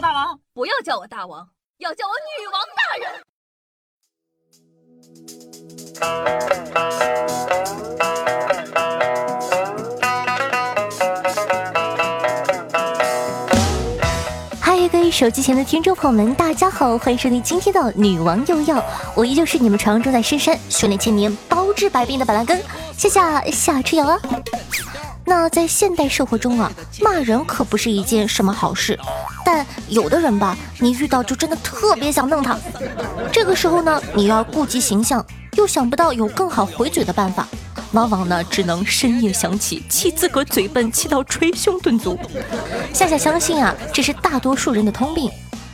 大王，不要叫我大王，要叫我女王大人。嗨，各位手机前的听众朋友们，大家好，欢迎收听今天的《女王又要》，我依旧是你们传说中在深山修炼千年、包治百病的板蓝根，谢谢夏春瑶啊。那在现代社会中啊，骂人可不是一件什么好事，但有的人吧，你遇到就真的特别想弄他。这个时候呢，你要顾及形象，又想不到有更好回嘴的办法，往往呢只能深夜想起，气自个嘴笨，气到捶胸顿足。夏夏相信啊，这是大多数人的通病。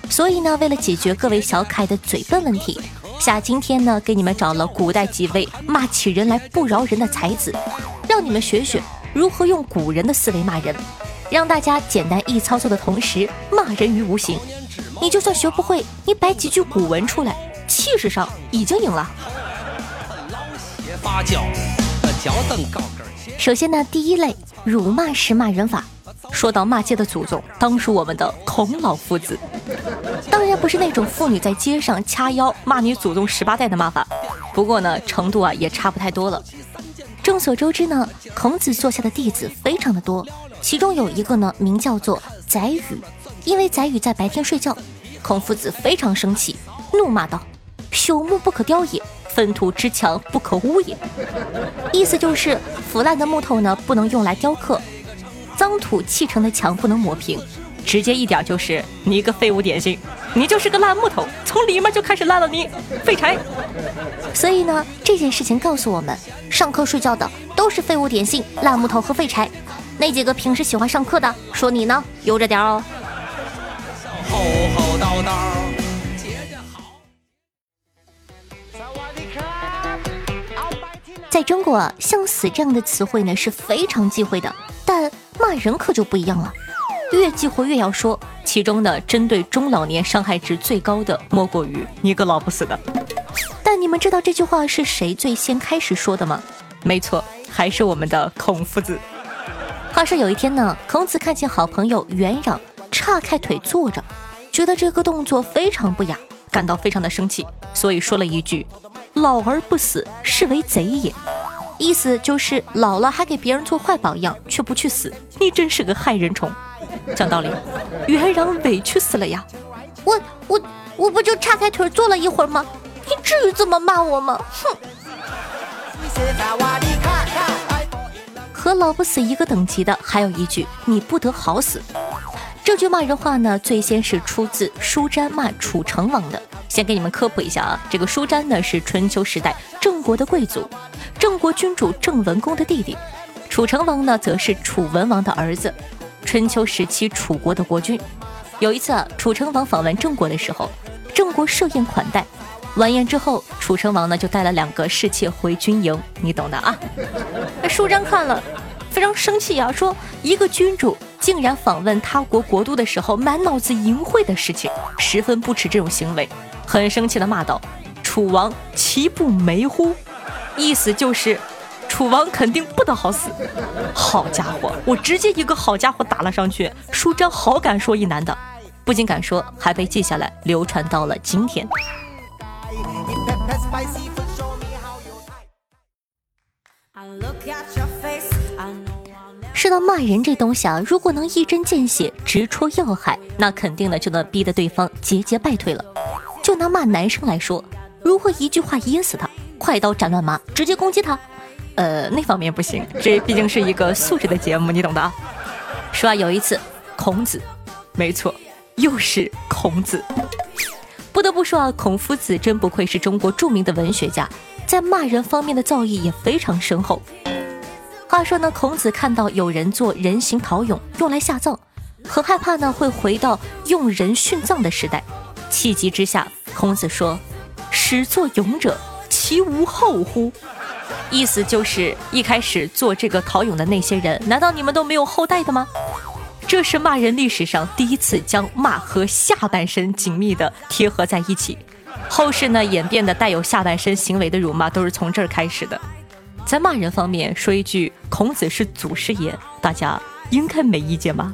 所以呢，为了解决各位小可爱的嘴笨问题，夏今天呢给你们找了古代几位骂起人来不饶人的才子，让你们学学。如何用古人的思维骂人，让大家简单易操作的同时骂人于无形？你就算学不会，你摆几句古文出来，气势上已经赢了。首先呢，第一类辱骂式骂人法。说到骂街的祖宗，当属我们的孔老夫子。当然不是那种妇女在街上掐腰骂你祖宗十八代的骂法，不过呢，程度啊也差不太多了。众所周知呢，孔子座下的弟子非常的多，其中有一个呢名叫做宰予，因为宰予在白天睡觉，孔夫子非常生气，怒骂道：“朽木不可雕也，粪土之墙不可污也。”意思就是腐烂的木头呢不能用来雕刻，脏土砌成的墙不能抹平，直接一点就是你一个废物点心，你就是个烂木头，从里面就开始烂了你，废柴。所以呢，这件事情告诉我们，上课睡觉的都是废物点心、烂木头和废柴。那几个平时喜欢上课的，说你呢，悠着点哦。在中国啊，像死这样的词汇呢是非常忌讳的，但骂人可就不一样了，越忌讳越要说。其中呢，针对中老年伤害值最高的，莫过于你个老不死的。但你们知道这句话是谁最先开始说的吗？没错，还是我们的孔夫子。话说有一天呢，孔子看见好朋友元壤叉开腿坐着，觉得这个动作非常不雅，感到非常的生气，所以说了一句：“老而不死，是为贼也。”意思就是老了还给别人做坏榜样，却不去死，你真是个害人虫。讲道理，元壤委屈死了呀！我我我不就叉开腿坐了一会儿吗？你至于这么骂我吗？哼！和老不死一个等级的，还有一句“你不得好死”。这句骂人话呢，最先是出自舒詹骂楚成王的。先给你们科普一下啊，这个舒詹呢是春秋时代郑国的贵族，郑国君主郑文公的弟弟。楚成王呢，则是楚文王的儿子，春秋时期楚国的国君。有一次啊，楚成王访问郑国的时候，郑国设宴款待。完宴之后，楚成王呢就带了两个侍妾回军营，你懂的啊。那舒詹看了，非常生气啊，说一个君主竟然访问他国国都的时候满脑子淫秽的事情，十分不耻这种行为，很生气的骂道：“楚王岂不梅乎？”意思就是楚王肯定不得好死。好家伙，我直接一个好家伙打了上去，舒詹好敢说一男的，不仅敢说，还被记下来流传到了今天。说到骂人这东西啊，如果能一针见血、直戳要害，那肯定的就能逼得对方节节败退了。就拿骂男生来说，如何一句话噎死他，快刀斩乱麻，直接攻击他？呃，那方面不行，这毕竟是一个素质的节目，你懂的啊。说啊，有一次，孔子，没错，又是孔子。不得不说啊，孔夫子真不愧是中国著名的文学家，在骂人方面的造诣也非常深厚。话说呢，孔子看到有人做人形陶俑用来下葬，很害怕呢会回到用人殉葬的时代，气急之下，孔子说：“始作俑者，其无后乎？”意思就是一开始做这个陶俑的那些人，难道你们都没有后代的吗？这是骂人历史上第一次将骂和下半身紧密的贴合在一起，后世呢演变的带有下半身行为的辱骂都是从这儿开始的。在骂人方面说一句“孔子是祖师爷”，大家应该没意见吧？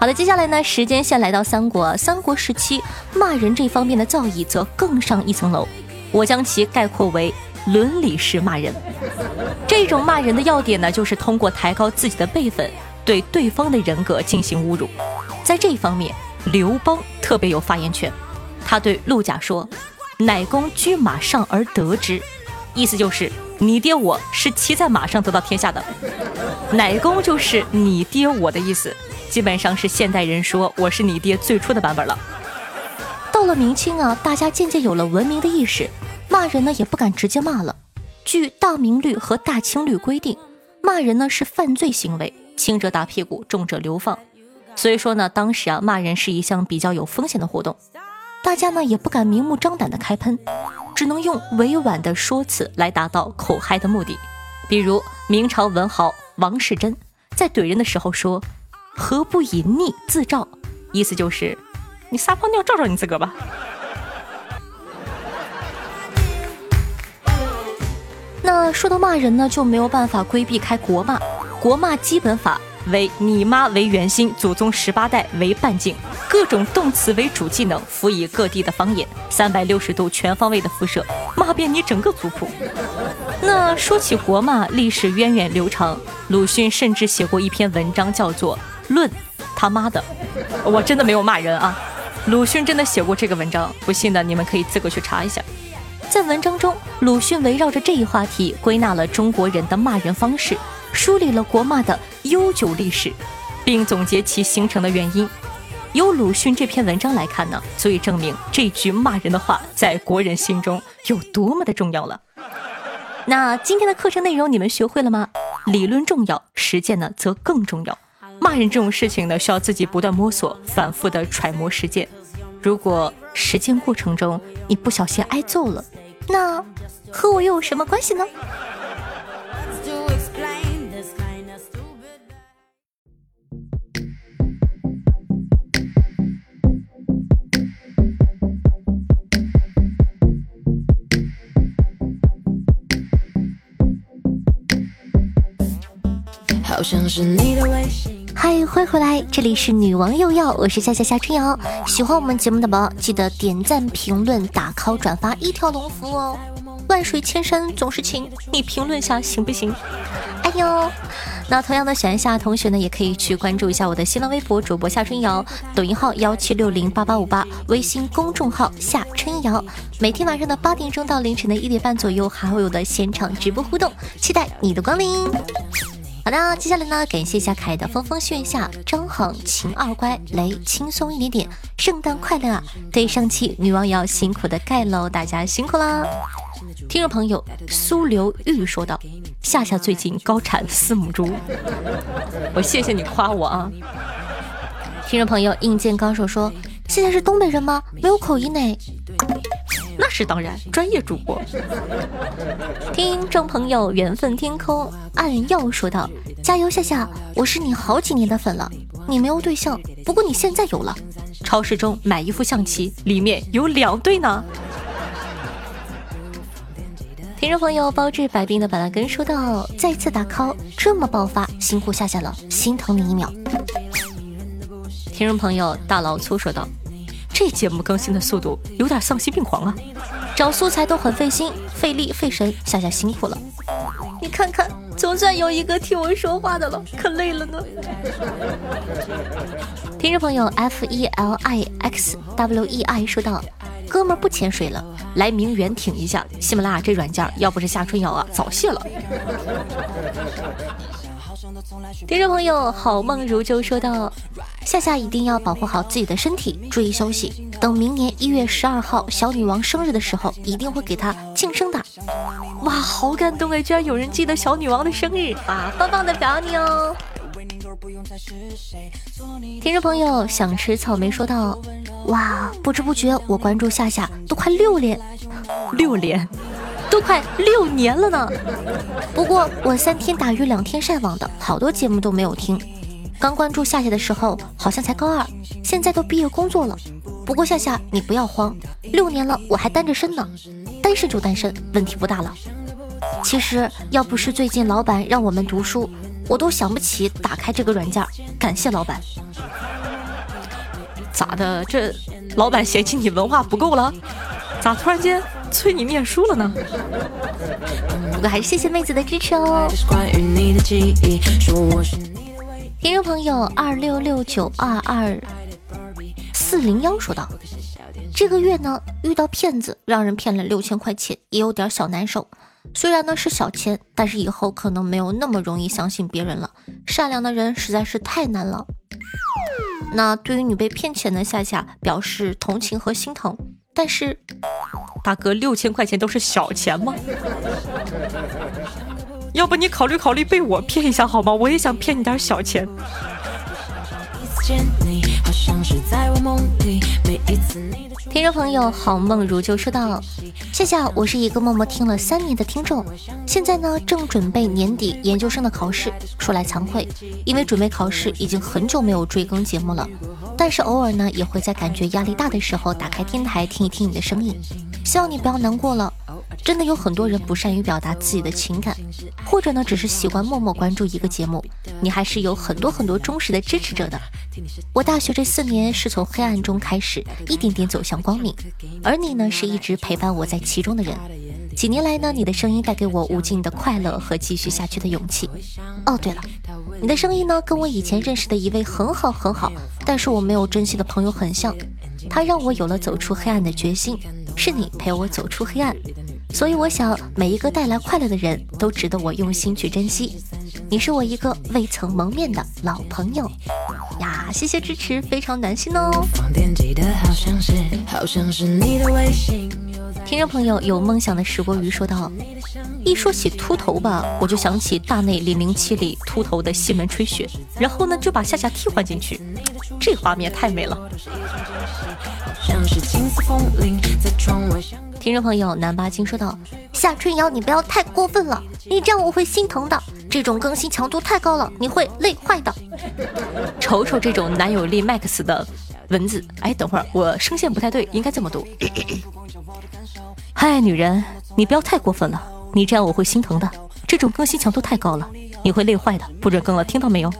好的，接下来呢，时间线来到三国。三国时期，骂人这方面的造诣则更上一层楼。我将其概括为伦理式骂人。这种骂人的要点呢，就是通过抬高自己的辈分，对对方的人格进行侮辱。在这一方面，刘邦特别有发言权。他对陆贾说：“乃公居马上而得之。”意思就是你爹我是骑在马上得到天下的。乃公就是你爹我的意思。基本上是现代人说我是你爹最初的版本了。到了明清啊，大家渐渐有了文明的意识，骂人呢也不敢直接骂了。据《大明律》和《大清律》规定，骂人呢是犯罪行为，轻者打屁股，重者流放。所以说呢，当时啊骂人是一项比较有风险的活动，大家呢也不敢明目张胆的开喷，只能用委婉的说辞来达到口嗨的目的。比如明朝文豪王世贞在怼人的时候说。何不以逆自照？意思就是，你撒泡尿照照你自个儿吧。那说到骂人呢，就没有办法规避开国骂。国骂基本法为你妈为圆心，祖宗十八代为半径，各种动词为主技能，辅以各地的方言，三百六十度全方位的辐射，骂遍你整个族谱。那说起国骂，历史源远流长，鲁迅甚至写过一篇文章，叫做。论他妈的，我真的没有骂人啊！鲁迅真的写过这个文章，不信的你们可以自个去查一下。在文章中，鲁迅围绕着这一话题，归纳了中国人的骂人方式，梳理了国骂的悠久历史，并总结其形成的原因。由鲁迅这篇文章来看呢，足以证明这句骂人的话在国人心中有多么的重要了。那今天的课程内容你们学会了吗？理论重要，实践呢则更重要。骂人这种事情呢，需要自己不断摸索、反复的揣摩实践。如果实践过程中你不小心挨揍了，那和我又有什么关系呢？好像是你的微信。嗨，欢迎回来，这里是女王又要，我是夏夏夏春瑶。喜欢我们节目的宝宝，记得点赞、评论、打 call、转发，一条龙服务哦。万水千山总是情，你评论下行不行？哎呦，那同样的喜欢夏同学呢，也可以去关注一下我的新浪微博主播夏春瑶，抖音号幺七六零八八五八，微信公众号夏春瑶。每天晚上的八点钟到凌晨的一点半左右，还会有的现场直播互动，期待你的光临。好的，接下来呢，感谢一下凯的风风炫下张恒秦二乖雷轻松一点点，圣诞快乐啊！对上期女王也要辛苦的盖喽，大家辛苦啦！听众朋友苏刘玉说道：“夏夏最近高产四母猪，我谢谢你夸我啊！”听众朋友硬件高手说：“现在是东北人吗？没有口音呢。”那是当然，专业主播。听众朋友，缘分天空暗耀说道：“加油，夏夏，我是你好几年的粉了。你没有对象，不过你现在有了。超市中买一副象棋，里面有两对呢。”听众朋友，包治百病的板蓝根说道：“再次打 call，这么爆发，辛苦夏夏了，心疼你一秒。”听众朋友，大老粗说道。这节目更新的速度有点丧心病狂啊！找素材都很费心、费力、费神，夏夏辛苦了。你看看，总算有一个替我说话的了，可累了呢。听众朋友 F E L I X W E I 说道：“哥们儿不潜水了，来名媛挺一下。喜马拉雅这软件，要不是夏春瑶啊，早卸了。”听众朋友，好梦如旧说道：“夏夏一定要保护好自己的身体，注意休息。等明年一月十二号小女王生日的时候，一定会给她庆生的。”哇，好感动哎！居然有人记得小女王的生日，哇，棒棒的表你哦！听众朋友想吃草莓说道：“哇，不知不觉我关注夏夏都快六年，六年。”都快六年了呢，不过我三天打鱼两天晒网的，好多节目都没有听。刚关注夏夏的时候好像才高二，现在都毕业工作了。不过夏夏你不要慌，六年了我还单着身呢，单身就单身，问题不大了。其实要不是最近老板让我们读书，我都想不起打开这个软件，感谢老板。咋的？这老板嫌弃你文化不够了？咋突然间催你念书了呢？不过还是谢谢妹子的支持哦。听众朋友二六六九二二四零幺说道：“这个月呢遇到骗子，让人骗了六千块钱，也有点小难受。虽然呢是小钱，但是以后可能没有那么容易相信别人了。善良的人实在是太难了。”那对于你被骗钱的夏夏表示同情和心疼。但是，大哥，六千块钱都是小钱吗？要不你考虑考虑被我骗一下好吗？我也想骗你点小钱。听众朋友，好梦如就说道：“谢谢，我是一个默默听了三年的听众，现在呢正准备年底研究生的考试。说来惭愧，因为准备考试已经很久没有追更节目了，但是偶尔呢也会在感觉压力大的时候打开电台听一听你的声音。希望你不要难过了。真的有很多人不善于表达自己的情感，或者呢只是习惯默默关注一个节目，你还是有很多很多忠实的支持者的。我大学这四年是从黑暗中开始，一点点走向光明，而你呢是一直陪伴我在其中的人。几年来呢，你的声音带给我无尽的快乐和继续下去的勇气。哦，对了，你的声音呢跟我以前认识的一位很好很好，但是我没有珍惜的朋友很像，他让我有了走出黑暗的决心。是你陪我走出黑暗，所以我想每一个带来快乐的人都值得我用心去珍惜。你是我一个未曾蒙面的老朋友呀，谢谢支持，非常暖心哦。听众朋友有梦想的石锅鱼说道：“一说起秃头吧，我就想起大内零零七里秃头的西门吹雪，然后呢就把夏夏替换进去，这画面太美了。”听众朋友南八经说道：“夏春瑶，你不要太过分了，你这样我会心疼的。这种更新强度太高了，你会累坏的。瞅瞅这种男友力 max 的文字，哎，等会儿我声线不太对，应该这么读。嗨，女人，你不要太过分了，你这样我会心疼的。这种更新强度太高了，你会累坏的，不准更了，听到没有？”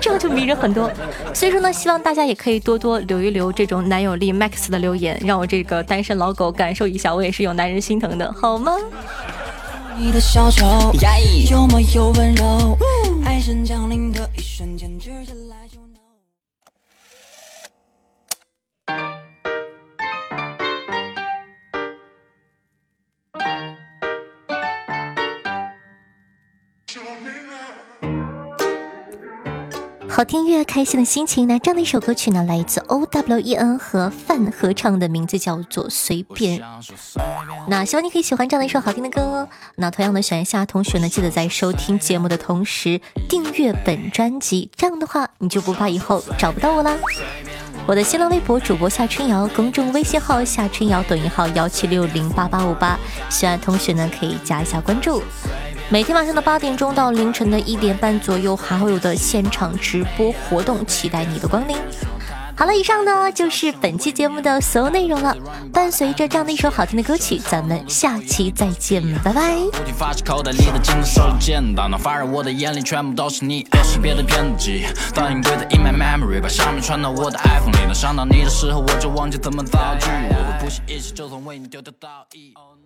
这样就迷人很多，所以说呢，希望大家也可以多多留一留这种男友力 max 的留言，让我这个单身老狗感受一下，我也是有男人心疼的，好吗？好听越开心的心情呢？这样的一首歌曲呢，来自 O W E N 和范合唱的，名字叫做《随便》。那希望你可以喜欢这样的一首好听的歌哦。那同样的，喜欢夏同学呢，记得在收听节目的同时订阅本专辑，这样的话你就不怕以后找不到我啦。我的新浪微博主播夏春瑶，公众微信号夏春瑶，抖音号幺七六零八八五八，喜欢同学呢可以加一下关注。每天晚上的八点钟到凌晨的一点半左右，还会有的现场直播活动，期待你的光临。好了，以上呢就是本期节目的所有内容了。伴随着这样的一首好听的歌曲，咱们下期再见，拜拜。不停发起口袋里的金子手里剑，大脑发热，我的眼里全部都是你。爱是别的编辑，倒影归的 in my memory，把下面传到我的 iPhone 里。能想到你的时候，我就忘记怎么造句。我会不惜一切，就算为你丢掉道义。Oh.